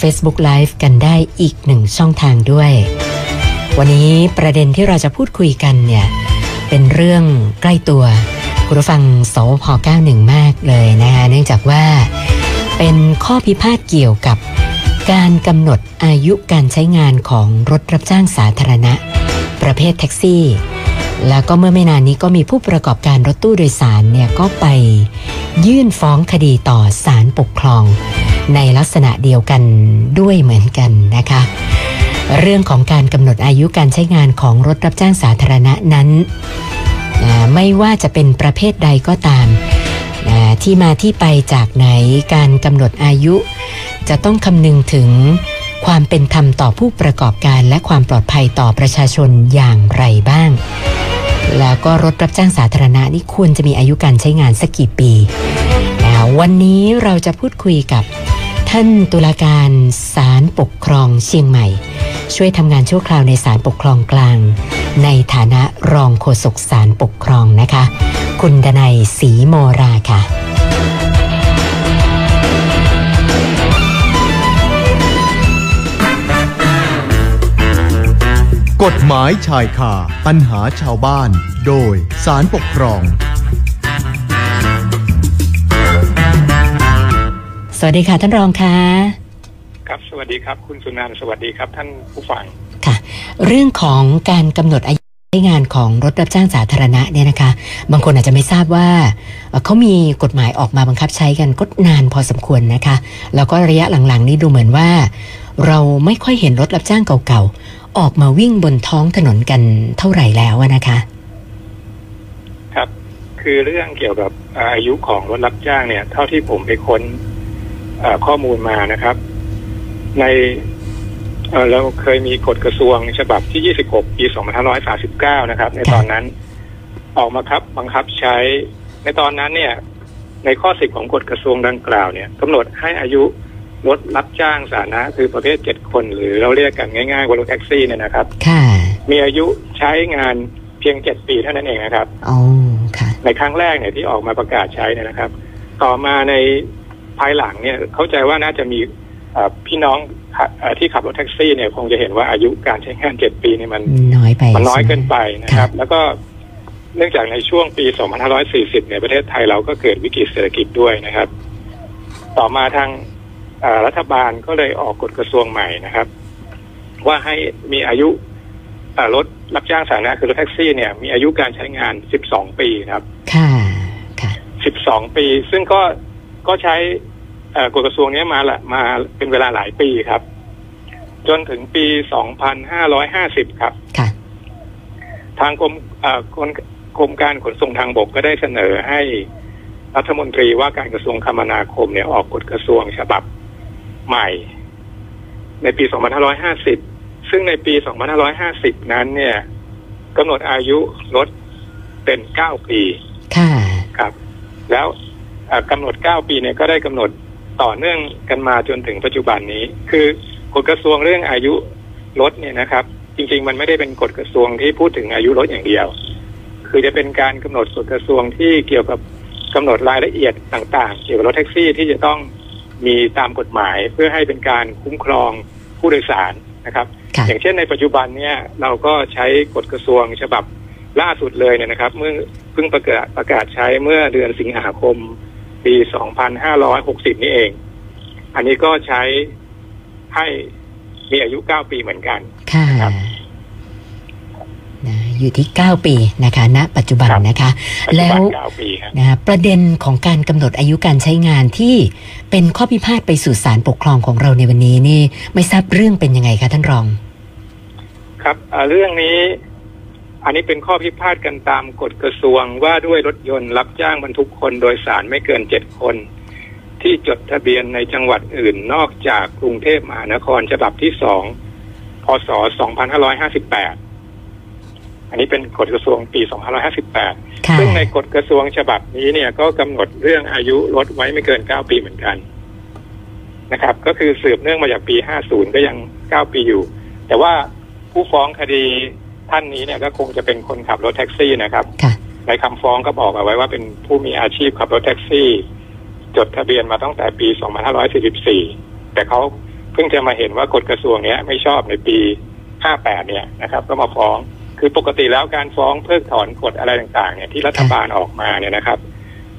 Facebook Live กันได้อีกหนึ่งช่องทางด้วย วันนี้ประเด็นที่เราจะพูดคุยกันเนี่ย เป็นเรื่องใกล้ตัว คุณผู้ฟังสพ91 มากเลยนะคะเนื่องจากว่าเป็นข้อพิพาทเกี่ยวกับการกำหนดอายุการใช้งานของรถรับจ้างสาธารณะ ประเภทแท็กซี่ แล้วก็เมื่อไม่นานนี้ก็มีผู้ประกอบการรถตู้โดยสารเนี่ยก็ไปยื่นฟ้องคดีต่อศาลปกครอง ในลักษณะเดียวกันด้วยเหมือนกันนะคะ เรื่องของการกำหนดอายุการใช้งานของรถรับจ้างสาธารณะนั้น ไม่ว่าจะเป็นประเภทใดก็ตาม ที่มาที่ไปจากไหนการกำหนดอายุ จะต้องคำนึงถึงความเป็นธรรมต่อผู้ประกอบการและความปลอดภัยต่อประชาชนอย่างไรบ้าง แล้วก็รถรับจ้างสาธารณะนี่ควรจะมีอายุการใช้งานสักกี่ปี วันนี้เราจะพูดคุยกับ ท่านตุลาการศาลปกครองเชียงใหม่ ช่วยทำงานชั่วคราวในศาลปกครองกลาง ในฐานะรองโฆษกศาลปกครองนะคะ คุณดนัยศรีโมราค่ะกฎหมายชายคาปัญหาชาวบ้าน โดยสารปกครอง สวัสดีค่ะ ท่านรองค่ะครับสวัสดีครับ คุณสุนันท์สวัสดีครับ ท่านผู้ฟังค่ะ เรื่องของการกำหนดอายุใช้งานของรถรับจ้างสาธารณะเนี่ยนะคะ บางคนอาจจะไม่ทราบว่าเขามีกฎหมายออกมาบังคับใช้กันก็นานพอสมควรนะคะ แล้วก็ระยะหลังๆ นี้ดูเหมือนว่า เราไม่ค่อยเห็นรถรับจ้างเก่าๆออกมาวิ่งบนท้องถนนกันเท่าไหร่แล้วนะคะ ครับ คือเรื่องเกี่ยวกับอายุของรถรับจ้างเนี่ย เท่าที่ผมไปค้น ข้อมูลมานะครับ ในเราเคยมีกฎกระทรวงฉบับที่ 26 ปี 2539 นะครับ ในตอนนั้นออกมาครับบังคับใช้ในตอนนั้นเนี่ย ในข้อสิบของกฎกระทรวงดังกล่าวเนี่ยกำหนดให้อายุรถรับจ้างสาธารณะคือประเภทเจ็ดคน หรือเราเรียกกันง่ายๆว่ารถแท็กซี่เนี่ยนะครับมีอายุใช้งานเพียงเจ็ดปีเท่านั้นเองนะครับอ๋อค่ะในครั้งแรกเนี่ยที่ออกมาประกาศใช้เนี่ยนะครับ ต่อมาใน ภายหลังเนี่ยเข้าใจว่าน่าจะมีพี่น้องที่ขับรถแท็กซี่เนี่ยคงจะเห็นว่าอายุการใช้งานเจ็ดปีเนี่ยมันน้อยไปมันน้อยเกินไปนะครับ แล้วก็เนื่องจากในช่วงปี 2540 เนี่ยประเทศไทยเราก็เกิดวิกฤตเศรษฐกิจด้วยนะครับ ต่อมาทางรัฐบาลก็เลยออกกฎกระทรวงใหม่นะครับ ว่าให้มีอายุรถรับจ้างสาธารณะคือรถแท็กซี่เนี่ยมีอายุการใช้งาน 12 ปีครับ ค่ะ ค่ะ 12 ปี ซึ่งก็ ก็ใช้กฎกระทรวงนี้มาละมาเป็นเวลาหลายปีครับ จนถึงปี 2550 ครับทางกรมกรมการขนส่งทางบกก็ได้เสนอให้รัฐมนตรีว่าการกระทรวงคมนาคมเนี่ยออกกฎกระทรวงฉบับใหม่ ในปี 2550 ซึ่งในปี 2550 นั้น เนี่ยกำหนดอายุรถเป็น 9 ปี ค่ะ ครับ แล้ว กำหนด 9 ปีเนี่ยก็ได้กำหนดต่อเนื่องกันมาจนถึงปัจจุบันนี้ คือกฎกระทรวงเรื่องอายุรถเนี่ยนะครับ จริง ๆ มันไม่ได้เป็นกฎกระทรวงที่พูดถึงอายุรถอย่างเดียว คือจะเป็นการกำหนดกฎกระทรวงที่เกี่ยวกับกำหนดรายละเอียดต่าง ๆ เกี่ยวกับรถแท็กซี่ที่จะต้องมีตามกฎหมายเพื่อให้เป็นการคุ้มครองผู้โดยสารนะครับ อย่างเช่นในปัจจุบันเนี่ยเราก็ใช้กฎกระทรวงฉบับล่าสุดเลยเนี่ยนะครับ เมื่อเพิ่งประกาศประกาศใช้เมื่อเดือนสิงหาคม ปี 2560 นี่เอง อันนี้ก็ใช้ให้มีอายุ 9 ปีเหมือนกันค่ะอยู่ที่ 9 ปีนะคะณปัจจุบันนะคะ แล้วนะประเด็นของการกำหนดอายุการใช้งานที่เป็นข้อพิพาทไปสู่ศาลปกครองของเราในวันนี้นี่ ไม่ทราบเรื่องเป็นยังไงคะท่านรอง ครับเรื่องนี้ อันนี้เป็นข้อพิพาทกันตามกฎกระทรวงว่าด้วยรถยนต์รับจ้างบรรทุกคนโดยสารไม่เกินเจ็ดคน ที่จดทะเบียนในจังหวัดอื่นนอกจากกรุงเทพมหานครฉบับที่สองพศ 2558 อันนี้เป็นกฎกระทรวงปี 2558 ซึ่งในกฎกระทรวงฉบับนี้เนี่ยก็กำหนดเรื่องอายุรถไว้ไม่เกิน 9 ปีเหมือนกันนะครับ ก็คือสืบเนื่องมาจากปี 50 ก็ยัง 9 ปีอยู่ แต่ว่าผู้ฟ้องคดี ท่านนี้เนี่ยก็คงจะเป็นคนขับรถแท็กซี่นะครับในคำฟ้องก็บอกเอาไว้ว่าเป็นผู้มีอาชีพขับรถแท็กซี่ จดทะเบียนมาตั้งแต่ปี 2544 แต่เขาเพิ่งจะมาเห็นว่ากฎกระทรวงเนี้ยไม่ชอบในปี 58 เนี่ยนะครับ ก็มาฟ้องคือปกติแล้วการฟ้องเพิกถอนกฎอะไรต่างๆเนี่ยที่รัฐบาลออกมาเนี่ยนะครับ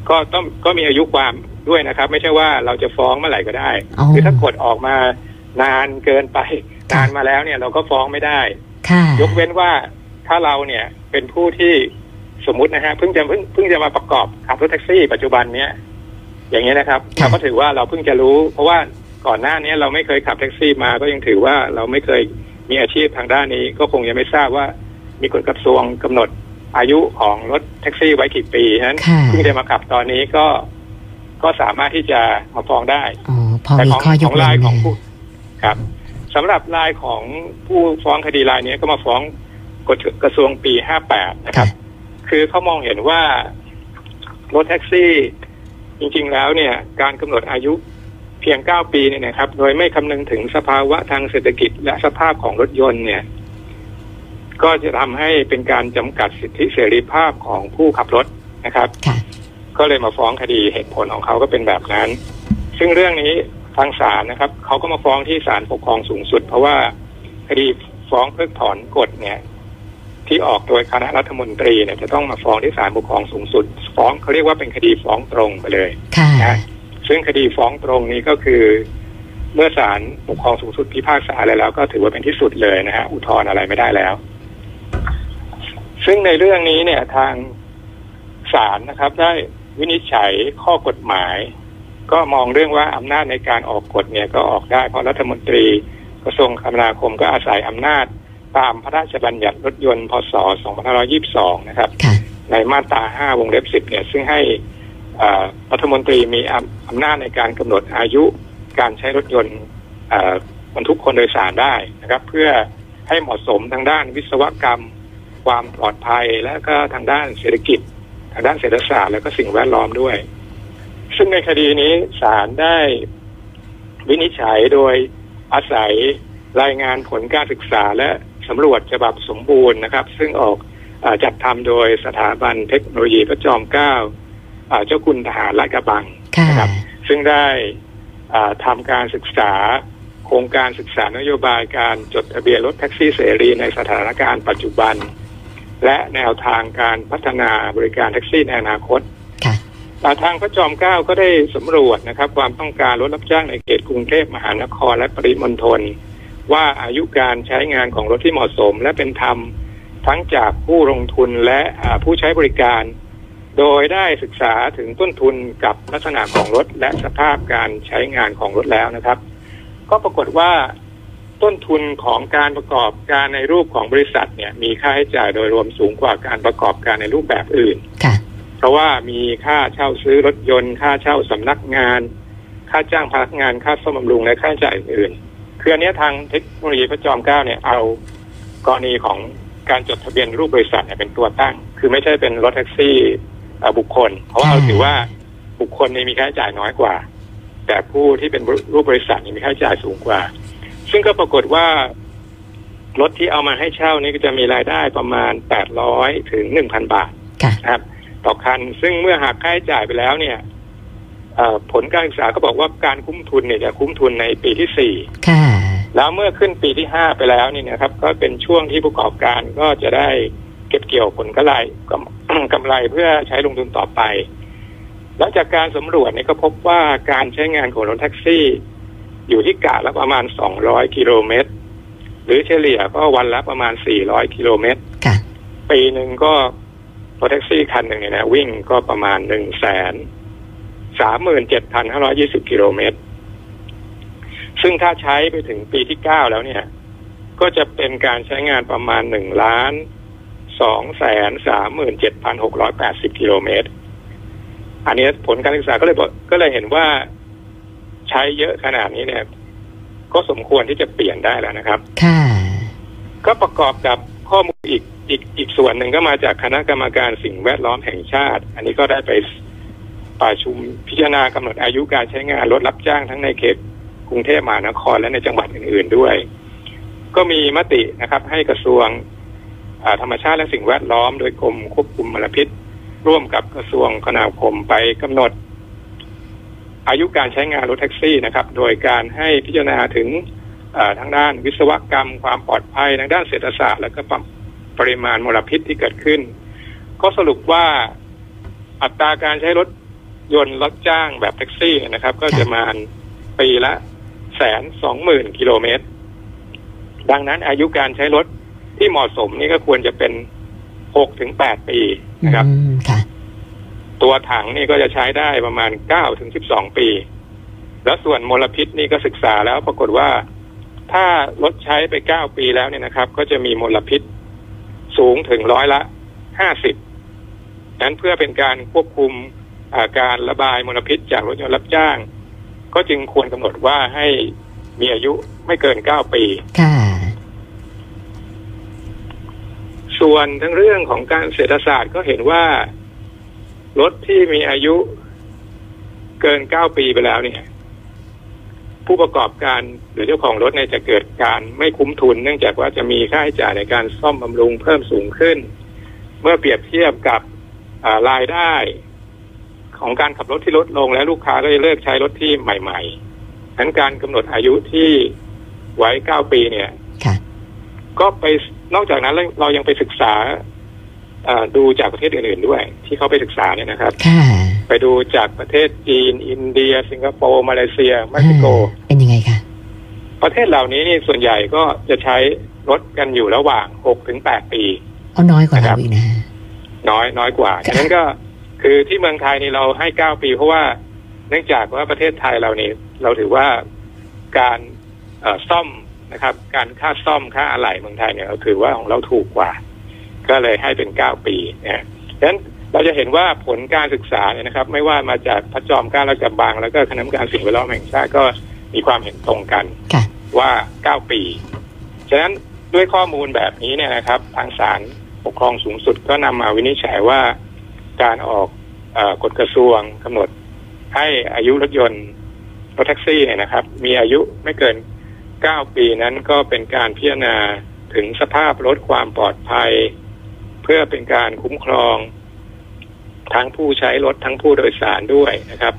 ก็ต้องก็มีอายุความด้วยนะครับ ไม่ใช่ว่าเราจะฟ้องเมื่อไหร่ก็ได้ อ๋อ คือถ้ากฎออกมานานเกินไปค่ะนานมาแล้วเนี่ยเราก็ฟ้องไม่ได้ค่ะ ยกเว้นว่าถ้าเราเนี่ยเป็นผู้ที่สมมุตินะฮะเพิ่งจะเพิ่งเพิ่งจะมาประกอบขับรถแท็กซี่ ปัจจุบันเนี้ยอย่างเงี้ยนะครับค่ะเราก็ถือว่าเราเพิ่งจะรู้ เพราะว่าก่อนหน้านี้เราไม่เคยขับแท็กซี่มาก็ยังถือว่าเราไม่เคยมีอาชีพทางด้านนี้ ก็คงยังไม่ทราบว่า มีกฎกระทรวงกำหนดอายุของรถแท็กซี่ไว้กี่ปีฉะนั้นค่ะเพิ่งจะมาขับตอนนี้ก็ก็สามารถที่จะมาฟ้องได้อ๋อพอแต่มีของข้อยขกองเว้รายนของนะผู้ครับ สำหรับรายของผู้ฟ้องคดีรายนี้ก็มาฟ้องกฎกระทรวงปี58นะครับ คือเขามองเห็นว่ารถแท็กซี่จริงๆแล้วเนี่ย การกำหนดอายุเพียง9ปีเนี่ยนะครับ โดยไม่คำนึงถึงสภาวะทางเศรษฐกิจ และสภาพของรถยนต์เนี่ย ก็จะทำให้เป็นการจำกัดสิทธิเสรีภาพของผู้ขับรถนะครับค่ะก็เลยมาฟ้องคดีเหตุผลของเขาก็เป็นแบบนั้น ซึ่งเรื่องนี้ ทางศาลนะครับเขาก็มาฟ้องที่ศาลปกครองสูงสุด เพราะว่าคดีฟ้องเพิกถอนกฎเนี่ย ที่ออกโดยคณะรัฐมนตรีเนี่ยจะต้องมาฟ้องที่ศาลปกครองสูงสุด ฟ้องเขาเรียกว่าเป็นคดีฟ้องตรงไปเลยค่ะนะซึ่งคดีฟ้องตรงนี้ก็คือ เมื่อศาลปกครองสูงสุดพิพากษาอะไรแล้ว ก็ถือว่าเป็นที่สุดเลยนะฮะอุทธรณ์อะไรไม่ได้แล้ว ซึ่งในเรื่องนี้เนี่ยทางศาลนะครับ ได้วินิจฉัยข้อกฎหมาย ก็มองเรื่องว่าอำนาจในการออกกฎเนี่ยก็ออกได้ เพราะรัฐมนตรีกระทรวงคมนาคมก็อาศัยอำนาจตามพระราชบัญญัติรถยนต์พศ 2522 นะครับค่ะในมาตรา 5 วงเล็บ 10 เนี่ย ซึ่งให้อ่ารัฐมนตรีมีอำอำนาจในการกำหนดอายุการใช้รถยนต์อ่าบรรทุกคนโดยสารได้นะครับ เพื่อให้เหมาะสมทางด้านวิศวกรรม ความปลอดภัยและก็ทางด้านเศรษฐกิจ ทางด้านเศรษฐศาสตร์และก็สิ่งแวดล้อมด้วย ซึ่งในคดีนี้ศาลได้วินิจฉัยโดยอาศัยรายงานผลการศึกษาและสำรวจฉบับสมบูรณ์นะครับ ซึ่งออกอาจัดทำโดยสถาบันเทคโนโลยีพระจอมเกล้าอ่าเจ้าคุณทหารลาดกระบังค่ะนะครับ ซึ่งได้อ่าทำการศึกษาโครงการศึกษานโยบายการจดทะเบียนรถแท็กซี่เสรีในสถานการณ์ปัจจุบัน และแนวทางการพัฒนาบริการแท็กซี่ในอนาคตค่ะอ่า ทางพระจอมเกล้าก็ได้สำรวจนะครับ ความต้องการรถรับจ้างในเขตกรุงเทพมหานครและปริมณฑลว่าอายุการใช้งานของรถที่เหมาะสม และเป็นธรรมทั้งจากผู้ลงทุนและผู้ใช้บริการ โดยได้ศึกษาถึงต้นทุนกับลักษณะของรถและสภาพการใช้งานของรถแล้วนะครับ ก็ปรากฏว่าต้นทุนของการประกอบการในรูปของบริษัทเนี่ยมีค่าใช้จ่ายโดยรวมสูงกว่าการประกอบการในรูปแบบอื่น ค่ะ ราะว่ามีค่าเช่าซื้อรถยนต์ ค่าเช่าสำนักงาน ค่าจ้างพนักงานค่าซ่อมบำรุงและค่าใช้จ่ายอื่นๆคืออันเนี้ยทางเทคโนโลยีพระจอมเกล้าเนี่ยเอากรณีของการจดทะเบียนรูปบริษัทเนี่ยเป็นตัวตั้ง คือไม่ใช่เป็นรถแท็กซี่เอ่อบุคคล เพราะว่าเราถือว่าบุคคลเนี่ยมีค่าใช้จ่ายน้อยกว่า แต่ผู้ที่เป็นรูปบริษัทเนี่ยมีค่าใช้จ่ายสูงกว่า ซึ่งก็ปรากฏว่ารถที่เอามาให้เช่านี่ก็จะมีรายได้ประมาณ800ถึง1,000บาทค่ะนะครับ ต่อคัน ซึ่งเมื่อหักค่าใช้จ่ายไปแล้วเนี่ยเอ่อผลการศึกษาก็บอกว่าการคุ้มทุนเนี่ยจะคุ้มทุนในปีที่สี่ค่ะแล้วเมื่อขึ้นปีที่ห้าไปแล้วนี่นะครับ ก็เป็นช่วงที่ผู้ประกอบการก็จะได้เก็บเกี่ยวผลกำไรกำกำไรเพื่อใช้ลงทุนต่อไปแล้วจากการสำรวจเนี่ยก็พบว่าการใช้งานของรถแท็กซี่ อยู่ที่กะละประมาณ 200 กิโลเมตร หรือเฉลี่ยก็วันละประมาณ 400 กิโลเมตรค่ะปีหนึ่งก็ รถแท็กซี่คันหนึ่งเนี่ยนะวิ่งก็ประมาณหนึ่งแสนสามหมื่นเจ็ดพันห้าร้อยี่สิบกิโลเมตร ซึ่งถ้าใช้ไปถึงปีที่เก้าแล้วเนี่ย ก็จะเป็นการใช้งานประมาณหนึ่งล้านสองแสนสามหมื่นเจ็ดพันหกร้อยแปดสิบกิโลเมตร อันนี้ผลการศึกษาก็เลยบอกก็เลยเห็นว่าใช้เยอะขนาดนี้เนี่ย ก็สมควรที่จะเปลี่ยนได้แล้วนะครับ ค่ะ ก็ประกอบกับ ข้อมูลอีกอีกอีกส่วนหนึ่งก็มาจากคณะกรรมการสิ่งแวดล้อมแห่งชาติ อันนี้ก็ได้ไปประชุมพิจารณากำหนดอายุการใช้งานรถรับจ้างทั้งในเขตกรุงเทพมหานครและในจังหวัดอื่น ๆด้วย ก็มีมตินะครับ ให้กระทรวงธรรมชาติและสิ่งแวดล้อม โดยกรมควบคุมมลพิษ ร่วมกับกระทรวงคมนาคมไปกำหนด อายุการใช้งานรถแท็กซี่นะครับ โดยการให้พิจารณาถึง ทางด้านวิศวกรรม ความปลอดภัยทางด้านเศรษฐศาสตร์ และก็ปริมาณมลพิษที่เกิดขึ้น ก็สรุปว่าอัตราการใช้รถยนต์รับจ้างแบบแท็กซี่นะครับ ก็จะมาปีละแสนสองหมื่นกิโลเมตร ดังนั้นอายุการใช้รถที่เหมาะสมนี่ก็ควรจะเป็นหกถึงแปดปีนะครับตัวถังนี่ก็จะใช้ได้ประมาณเก้าถึงสิบสองปี แล้วส่วนมลพิษนี่ก็ศึกษาแล้วปรากฏว่า ถ้ารถใช้ไปเก้าปีแล้วเนี่ยนะครับ ก็จะมีมลพิษสูงถึงร้อยละห้าสิบนั้นเพื่อเป็นการควบคุมการระบายมลพิษจากรถยนต์รับจ้าง ก็จึงควรกำหนดว่าให้มีอายุไม่เกินเก้าปีค่ะส่วนทั้งเรื่องของการเศรษฐศาสตร์ก็เห็นว่ารถที่มีอายุเกินเก้าปีไปแล้วเนี่ย ผู้ประกอบการหรือเจ้าของรถเนี่ยจะเกิดการไม่คุ้มทุน เนื่องจากว่าจะมีค่าใช้จ่ายในการซ่อมบำรุงเพิ่มสูงขึ้น เมื่อเปรียบเทียบกับรายได้ ของการขับรถที่ลดลงแล้วลูกค้าก็จะเลิกใช้รถที่ใหม่ๆทั้นการกำหนดอายุที่ไว้เก้าปีเนี่ยก็ไปนอกจากนั้นเรายังไปศึกษาดูจากประเทศอื่นๆด้วย ที่เขาไปศึกษาเนี่ยนะครับ ไปดูจากประเทศจีน อินเดีย สิงคโปร์ มาเลเซีย เม็กซิโก เป็นยังไงคะ ประเทศเหล่านี้นี่ส่วนใหญ่ก็จะใช้รถกันอยู่ระหว่างหกถึงแปดปีเอาน้อยกว่าเราอีกนะ น้อยน้อยกว่าฉะนั้นก็คือที่เมืองไทยนี่เราให้เก้าปี เพราะว่าเนื่องจากว่าประเทศไทยเรานี่เราถือว่าการซ่อมนะครับ การค่าซ่อมค่าอะไหล่เมืองไทยเนี่ยเราถือว่าของเราถูกกว่า ก็เลยให้เป็นเก้าปีนะฉะนั้น เราจะเห็นว่าผลการศึกษาเนี่ยนะครับ ไม่ว่ามาจากพระจอมเกล้าและจับบาง แล้วก็คณะกรรมการสิ่งแวดล้อมแห่งชาติก็มีความเห็นตรงกันว่าเก้าปี ฉะนั้นด้วยข้อมูลแบบนี้เนี่ยนะครับ ทางศาลปกครองสูงสุดก็นำมาวินิจฉัยว่าการออกอกฎกระทรวงกำหนด ให้อายุรถยนต์รถแท็กซี่เนี่ยนะครับ มีอายุไม่เกินเก้าปีนั้นก็เป็นการพิจารณาถึงสภาพรถความปลอดภัย เพื่อเป็นการคุ้มครอง ทั้งผู้ใช้รถทั้งผู้โดยสารด้วยนะครับ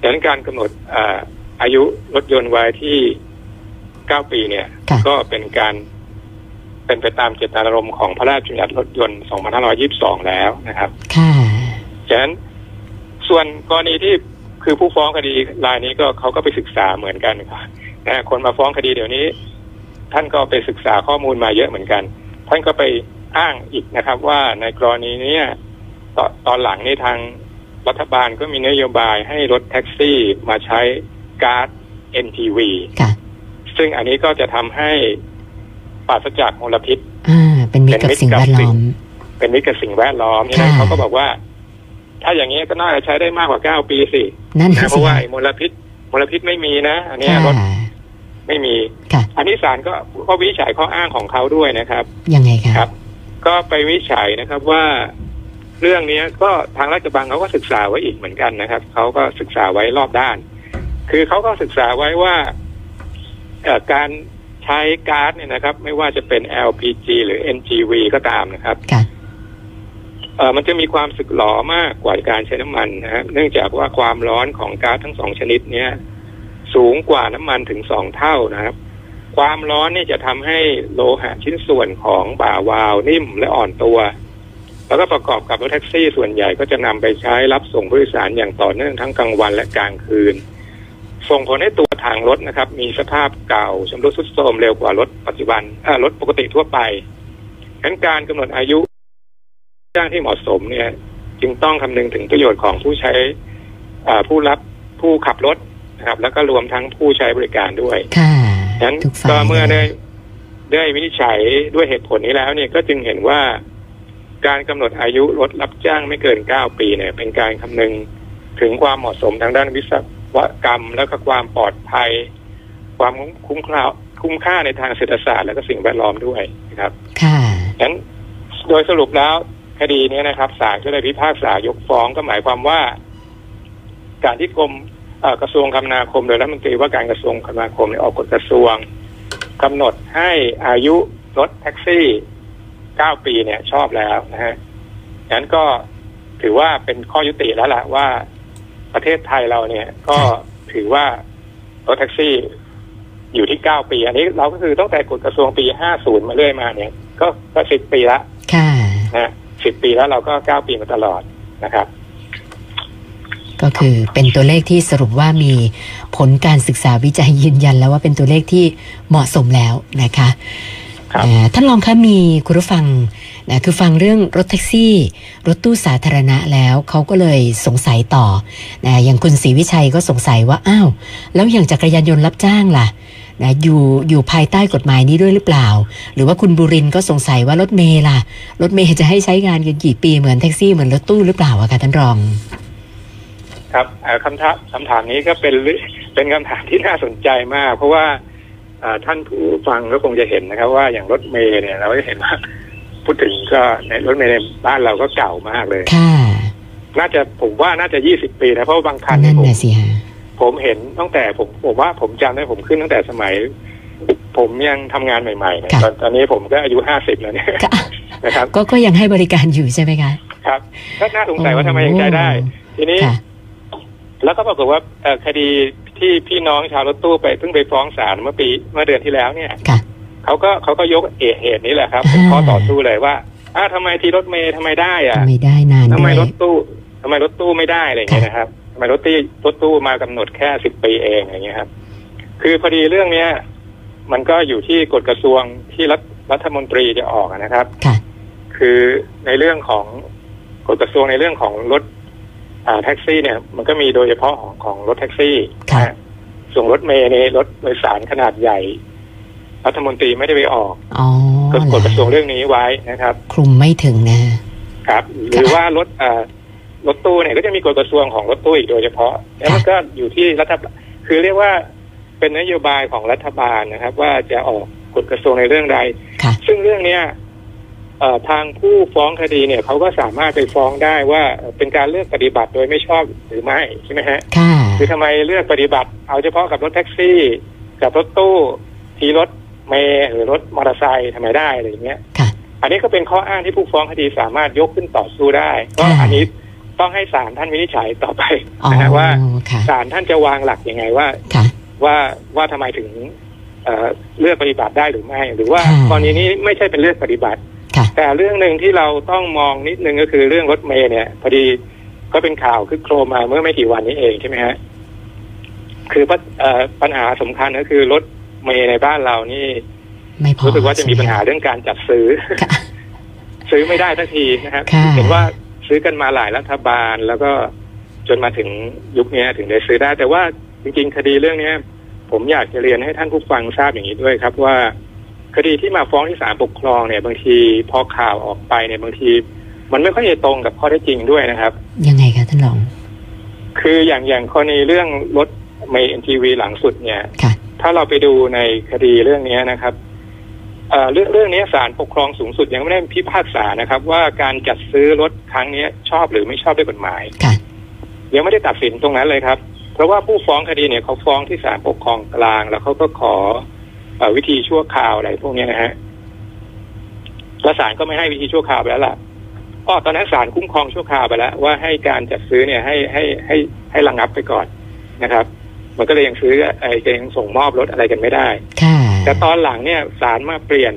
ดังนั้นการกำหนดอายุรถยนต์ไว้ที่เก้าปีเนี่ย ก็เป็นการเป็นไปตามเจตนารมณ์ของพระราชบัญญัติรถยนต์ 2522 แล้วนะครับค่ะฉะนั้นส่วนกรณีที่คือผู้ฟ้องคดีรายนี้ก็เขาก็ไปศึกษาเหมือนกันค่ะนะคนมาฟ้องคดีเดี๋ยวนี้ ท่านก็ไปศึกษาข้อมูลมาเยอะเหมือนกัน ท่านก็ไปอ้างอีกนะครับ ว่าในกรณีนี้ ตตอนหลังนี้ทางรัฐบาลก็มีนโยบายให้รถแท็กซี่มาใช้การ์ด NTV ซึ่งอันนี้ก็จะทำให้ปราศจากมลพิษอ่าเป็นมิตรกับสิ่งแวดล้อม เป็นมิตรกับสิ่งแวดล้อมนี่เขาก็บอกว่า ถ้าอย่างนี้ก็น่าจะใช้ได้มากกว่าเก้าปีสินั่นเพราะว่ามลพิษมลพิษไม่มีนะ อันนี้รถไม่มี อันนี้ศาลก็ก็วิจัยข้ออ้างของเขาด้วยนะครับ ยังไงครับ ก็ไปวิจัยนะครับว่า เรื่องนี้ก็ทางราชบังเขาก็ศึกษาไว้อีกเหมือนกันนะครับเขาก็ศึกษาไว้รอบด้าน คือเขาก็ศึกษาไว้ว่าการใช้ก๊าซเนี่ยนะครับ ไม่ว่าจะเป็น LPG หรือ NGV ก็ตามนะครับเอ่อมันจะมีความสึกหลอมากกว่าการใช้น้ำมันนะครับเนื่องจากว่าความร้อนของก๊าซทั้งสองชนิดเนี้ยสูงกว่าน้ำมันถึงสองเท่านะครับ ความร้อนนี่จะทำให้โลหะชิ้นส่วนของบ่าวาลนิ่มและอ่อนตัว แล้วก็ประกอบกับรถแท็กซี่ส่วนใหญ่ก็จะนำไปใช้รับส่งผู้โดยสารอย่างต่อเนื่องทั้งกลางวันและกลางคืน ส่งผลให้ตัวถังรถนะครับ มีสภาพเก่าชำรุดทรุดโทรมเร็วกว่ารถปัจจุบันรถปกติทั่วไปดังนั้นการกำหนดอายุจ้างที่เหมาะสมเนี่ย จึงต้องคำนึงถึงประโยชน์ของผู้ใช้ผู้รับผู้ขับรถนะครับ แล้วก็รวมทั้งผู้ใช้บริการด้วยค่ะฉะนั้นก็เมื่อได้ได้วินิจฉัยด้วยเหตุผลนี้แล้วเนี่ยก็จึงเห็นว่า การกำหนดอายุรถรับจ้างไม่เกินเก้าปีเนี่ย เป็นการคำนึงถึงความเหมาะสมทางด้านวิศวกรรม แล้วก็ความปลอดภัย ความคุ้มค่าคุ้มค่าในทางเศรษฐศาสตร์ และก็สิ่งแวดล้อมด้วยนะครับ ค่ะฉะนั้นโดยสรุปแล้วคดีนี้นะครับศาลก็ได้พิพากษายกฟ้องก็หมายความว่า การที่กรมกระทรวงคมนาคมโดยรัฐมนตรีว่าการกระทรวงคมนาคมออกกฎกระทรวงกำหนดให้อายุรถแท็กซี่ เก้าปีเนี่ยชอบแล้วนะฮะฉะนั้นก็ถือว่าเป็นข้อยุติแล้วล่ะว่าประเทศไทยเราเนี่ย ก็ค่ะถือว่ารถแท็กซี่อยู่ที่เก้าปี อันนี้เราก็คือตั้งแต่กฎกระทรวงปีห้าศูนย์มาเรื่อยมาเนี่ย ก็ก็สิบปีละค่ะนะสิบปีแล้วเราก็เก้าปีมาตลอดนะครับ ก็คือเป็นตัวเลขที่สรุปว่ามีผลการศึกษาวิจัยยืนยันแล้วว่าเป็นตัวเลขที่เหมาะสมแล้วนะคะครับอ่า ท่านรองคะมีคุณผู้ฟังนะคือฟังเรื่องรถแท็กซี่ รถตู้สาธารณะแล้วเขาก็เลยสงสัยต่อนะอย่างคุณศรีวิชัยก็สงสัยว่าอ้าวแล้วอย่างจักรยานยนต์รับจ้างล่ะนะอยู่อยู่ภายใต้กฎหมายนี้ด้วยหรือเปล่า หรือว่าคุณบุรินทร์ก็สงสัยว่ารถเมล์ล่ะ รถเมล์จะให้ใช้งานกันกี่ปีเหมือนแท็กซี่เหมือนรถตู้หรือเปล่าอะคะท่านรอง ครับเอ่อคำถามคำถามนี้ก็เป็นเรื่องเป็นคำถามที่น่าสนใจมาก เพราะว่าเอ่อ ท่านผู้ฟังก็คงจะเห็นนะครับ ว่าอย่างรถเมล์เนี่ยเราก็เห็นว่าพูดถึงก็ในรถเมล์ในบ้านเราก็เก่ามากเลยค่ะน่าจะผมว่าน่าจะยี่สิบปีนะเพราะว่าบางคันนั่เนี่ยนผมน่ะสิฮะผมเห็นตั้งแต่ผมผมว่าผมจำได้ผมขึ้นตั้งแต่สมัย ผมยังทำงานใหม่ๆเนี่ยค่ะตอนตอนนี้ผมก็อายุห้าสิบแล้วเนี่ยค่ะนะครับ ก็ก็ยังให้บริการอยู่ใช่ไหมคะครับก็น่าสงสัยว่าทำไมยังใช้ได้ ทีนี้ค่ะแล้วก็ปรากฏว่าเอ่อคดี ที่พี่น้องชาวรถตู้ไปเพิ่งไปฟ้องศาลเมื่อปีเมื่อเดือนที่แล้วเนี่ยค่ะเขาก็เขาก็ยกเอเหตุนี้แหละครับอ่าเป็นข้อต่อสู้เลยว่าอ้าวทำไมที่รถเมย์ทำไมได้อะทำไม่ได้นานทำไมด้วยรถตู้ทำไมรถตู้ไม่ได้อะไรอย่างเงี้ยนะครับทำไมรถตี้รถตู้มากำหนดแค่สิบปีเองอย่างเงี้ยครับ คือพอดีเรื่องเนี้ย มันก็อยู่ที่กฎกระทรวงที่รัฐรัฐมนตรีจะออกอะนะครับค่ะคือในเรื่องของกฎกระทรวงในเรื่องของรถอ่า แท็กซี่เนี่ยมันก็มีโดยเฉพาะของของรถแท็กซี่ค่ะนะฮะส่วนรถเมล์ในรถโดยสารขนาดใหญ่ รัฐมนตรีไม่ได้ไปออกอ๋อกฎกระทรวงเรื่องนี้ไว้นะครับ คลุมไม่ถึงนะครับ หรือว่ารถอ่ารถตู้เนี่ยก็จะมีกฎกระทรวงของรถตู้อีกโดยเฉพาะ แล้วมันก็อยู่ที่รัฐบาลคือเรียกว่าเป็นนโยบายของรัฐบาลนะครับ ว่าจะออกกฎกระทรวงในเรื่องใดค่ะซึ่งเรื่องเนี้ยเอ่อ ทางผู้ฟ้องคดีเนี่ยเขาก็สามารถไปฟ้องได้ว่าเอ่อเป็นการเลือกปฏิบัติโดยไม่ชอบหรือไม่ใช่ไหมฮะค่ะคือทำไมเลือกปฏิบัติ เอาเฉพาะกับรถแท็กซี่ กับรถตู้ทีรถเมล์หรือรถมอเตอร์ไซค์ทำไมได้อะไรอย่างเงี้ยค่ะอันนี้ก็เป็นข้ออ้างที่ผู้ฟ้องคดีสามารถยกขึ้นต่อสู้ได้ก็ค่ะอันนี้ต้องให้ศาลท่านวินิจฉัยต่อไปอ๋อนะฮะว่าค่ะศาลท่านจะวางหลักยังไงว่าค่ะว่าว่าทำไมถึงเอ่อเลือกปฏิบัติได้หรือไม่ หรือว่าค่ะกรณีนี้ไม่ใช่เป็นเลือกปฏิบัติค่ะ แต่เรื่องหนึ่งที่เราต้องมองนิดนึงก็คือเรื่องรถเมย์เนี่ยพอดีก็เป็นข่าวคือโครมมาเมื่อไม่กี่วันนี้เองใช่ไหมฮะคือปัญเอ่อปัญหาสำคัญก็คือรถเมย์ในบ้านเรานี่ไม่พอรู้สึกว่าจะมีปัญหาใช่ไเรื่องการจัดซื้อค่ะซื้อไม่ได้สักทีนะครับค่ะเห็นว่าซื้อกันมาหลายรัฐบาลแล้วก็จนมาถึงยุคนี้ถึงได้ซื้อได้ แต่ว่าจริงๆ คดีเรื่องเนี้ย ผมอยากจะเรียนให้ท่านผู้ฟังทราบอย่างนี้ด้วยครับว่า คดีที่มาฟ้องที่ศาลปกครองเนี่ย บางทีพอข่าวออกไปเนี่ยบางที มันไม่ค่อยจะตรงกับข้อเท็จจริงด้วยนะครับ ยังไงคะท่านรอง คืออย่างอย่างกรณีเรื่องรถเมย์เอ็นทีวีหลังสุดเนี่ยค่ะถ้าเราไปดูในคดีเรื่องนี้นะครับเอ่อเรื่องเรื่องนี้ศาลปกครองสูงสุดยังไม่ได้พิพากษานะครับ ว่าการจัดซื้อรถครั้งนี้ชอบหรือไม่ชอบด้วยกฎหมายค่ะยังไม่ได้ตัดสินตรงนั้นเลยครับ เพราะว่าผู้ฟ้องคดีเนี่ยเขาฟ้องที่ศาลปกครองกลาง แล้วเขาก็ขอเออ วิธีชั่วคราวอะไรพวกเนี้ยนะฮะแล้วศาลก็ไม่ให้วิธีชั่วคราวไปแล้วล่ะก็ตอนนั้นศาลคุ้มครองชั่วคราวไปแล้ว ว่าให้การจัดซื้อเนี่ยให้ให้ให้ให้ระงับไปก่อนนะครับ มันก็เลยยังซื้อไอ้ยังส่งมอบรถอะไรกันไม่ได้ค่ะแต่ตอนหลังเนี่ยศาลมาเปลี่ยน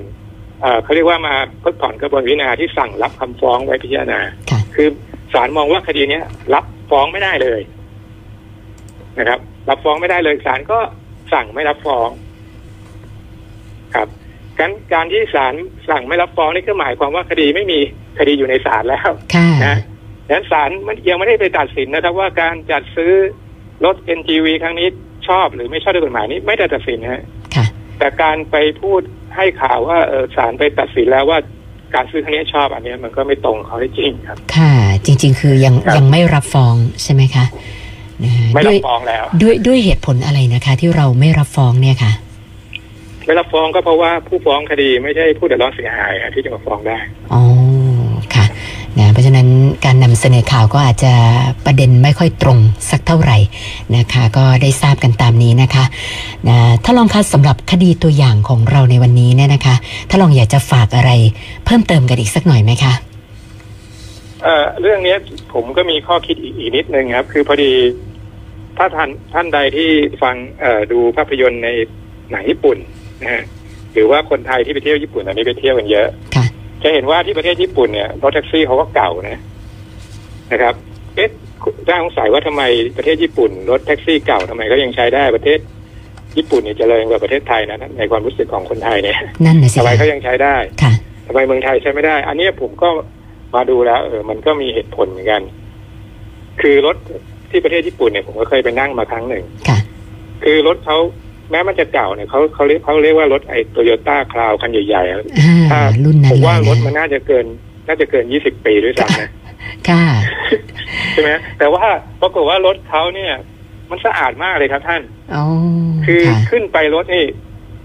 เอ่อเขาเรียกว่ามาเพิกถอนกระบวนพิจารณาที่สั่งรับคำฟ้องไว้พิจารณาค่ะคือศาลมองว่าคดีเนี้ยรับฟ้องไม่ได้เลยนะครับ รับฟ้องไม่ได้เลยศาลก็สั่งไม่รับฟ้อง ครับการการที่ศาลสั่งไม่รับฟ้องนี่ก็หมายความว่าคดีไม่มีคดีอยู่ในศาลแล้วค่ะนะดังนั้นศาลมันยังไม่ได้ไปตัดสินนะครับ ว่าการจัดซื้อรถ NGV ครั้งนี้ชอบหรือไม่ชอบด้วยกฎหมายนี้ไม่ได้ตัดสินนะฮะค่ะแต่การไปพูดให้ข่าวว่าเออศาลไปตัดสินแล้วว่าการซื้อครั้งนี้ชอบอันเนี้ยมันก็ไม่ตรงเขาได้จริงครับ ค่ะ จริง ๆ คือยังครับยังไม่รับฟ้องใช่ไหมคะนะฮะไม่ด้รัวยบฟ้องแล้ว ด้วยด้วยเหตุผลอะไรนะคะ ที่เราไม่รับฟ้องเนี่ยค่ะ ไม่รับฟ้องก็เพราะว่าผู้ฟ้องคดีไม่ใช่ผู้เดือดร้อนเสียหายอะที่จะมาฟ้องได้ อ๋อ ค่ะ นะ เพราะฉะนั้นการนำเสนอข่าวก็อาจจะประเด็นไม่ค่อยตรงสักเท่าไหร่นะคะ ก็ได้ทราบกันตามนี้นะคะนะถ้าลองคะสำหรับคดีตัวอย่างของเราในวันนี้เนี่ยนะคะ ถ้าลองอยากจะฝากอะไร เพิ่มเติมกันอีกสักหน่อยไหมคะเอ่อเรื่องเนี้ยผมก็มีข้อคิดอีกอีกนิดนึงครับ คือพอดีถ้าท่านท่านใดที่ฟังเอ่อดูภาพยนตร์ในหนังญี่ปุ่นนะฮะ หรือว่าคนไทยที่ไปเที่ยวญี่ปุ่นตอนนี้ไปเที่ยวกันเยอะค่ะจะเห็นว่าที่ประเทศญี่ปุ่นเนี่ยรถแท็กซี่เขาก็เก่านะนะครับ เอ๊ะน่าสงสัยว่าทำไมประเทศญี่ปุ่นรถแท็กซี่เก่าทำไมก็ยังใช้ได้ประเทศ ญี่ปุ่นเนี่ยเจริญกว่าประเทศไทยนะในความรู้สึกของคนไทยเนี่ยนั่นน่ะสิทำไมคะเขายังใช้ได้ค่ะทำไมเมืองไทยใช้ไม่ได้ อันเนี้ยผมก็มาดูแล้ว เออมันก็มีเหตุผลเหมือนกัน คือรถที่ประเทศญี่ปุ่นเนี่ยผมก็เคยไปนั่งมาครั้งหนึ่งค่ะ คือรถเขา แม้มันจะเก่าเนี่ยเขาเขาเรียกเขาเรียกว่ารถไอ้โตโยต้าคลาวคันใหญ่ๆอะอ่ารุ่นนั้ผนมเลว่ายรถนะมันน่าจะเกิน น่าจะเกินยี่สิบปีด้วยซ้ำนะค่ะใช่ไหมแต่ว่าปรากฏว่ารถเขาเนี่ย มันสะอาดมากเลยครับท่านอ๋อคือค่ะขึ้นไปรถนี่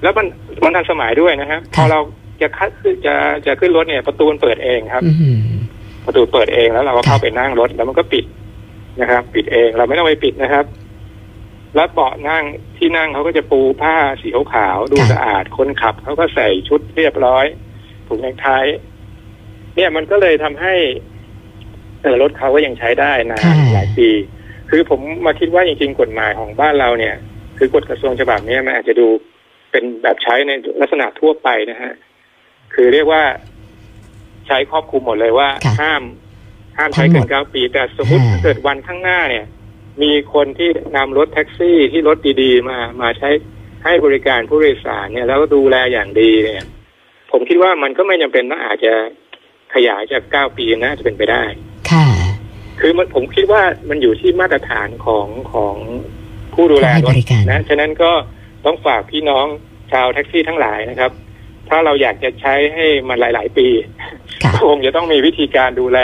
แล้วมันมันทันสมัยด้วยนะครับพค่ะอเราจะคัดจะจะขึ้นรถเนี่ย ประตูมันเปิดเองครับอืมประตูเปิดเองแล้วเราก็ค่ะเข้าไปนั่งรถแล้วมันก็ปิดนะครับ ปิดเองเราไม่ต้องไปปิดนะครับ แล้วเบาะนั่งที่นั่งเขาก็จะปูผ้าสีขาวๆดูสะอาดคนขับเขาก็ใส่ชุดเรียบร้อยผูกเนคไทเนี่ยมันก็เลยทำให้เออรถเขาก็ยังใช้ได้นานหลายปี คือผมมาคิดว่าจริงๆกฎหมายของบ้านเราเนี่ย คือกฎกระทรวงฉบับเนี้ยมันอาจจะดูเป็นแบบใช้ในลักษณะทั่วไปนะฮะ คือเรียกว่าใช้ครอบคลุมหมดเลยว่าค่ะห้ามห้ามใช้ทั้งหมเกิดนเก้าปี แต่สมมติอ่าถ้าเกิดวันข้างหน้าเนี่ย มีคนที่นำรถแท็กซี่ที่รถดีๆ มามาใช้ให้บริการผู้โดยสารเนี่ย แล้วก็ดูแลอย่างดีเนี่ย ผมคิดว่ามันก็ไม่จำเป็นว่าอาจจะขยายจากเก้าปีนะจะเป็นไปได้ ค่ะ คือมันผมคิดว่ามันอยู่ที่มาตรฐานของของผู้ดูแลผู้ให้รบถริการนะฉะนั้นก็ต้องฝากพี่น้องชาวแท็กซี่ทั้งหลายนะครับ ถ้าเราอยากจะใช้ให้มันหลาย ๆ ปีค่ะก็คงจะต้องมีวิธีการดูแล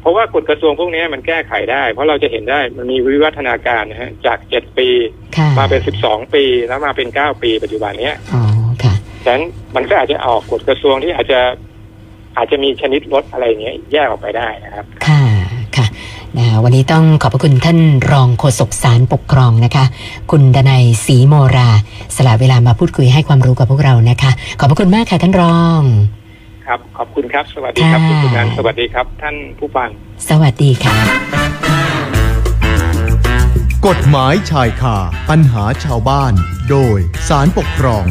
เพราะว่ากฎกระทรวงพวกนี้มันแก้ไขได้ เพราะเราจะเห็นได้มันมีวิวัฒนาการนะฮะจากเจ็ดปีค่ะมาเป็นสิบสองปีแล้วมาเป็นเก้าปีปัจจุบันเนี้ยอ๋อค่ะฉะนั้นมันก็อาจจะออกกฎกระทรวงที่อาจจะอาจจะมีชนิดรถอะไรอย่างเงี้ยแยกออกไปได้นะครับ ค่ะค่ะนะวันนี้ต้องขอบพระคุณท่านรองโฆษกสารปกครองนะคะ คุณดนัยศรีโมรา สละเวลามาพูดคุยให้ความรู้กับพวกเรานะคะ ขอบพระคุณมากค่ะท่านรอง ครับ ขอบคุณครับ สวัสดีครับค่ะคุณสุนันท์สวัสดีครับ ท่านผู้ฟัง สวัสดีค่ะ กฎหมายชายคาปัญหาชาวบ้าน โดยสารปกครอง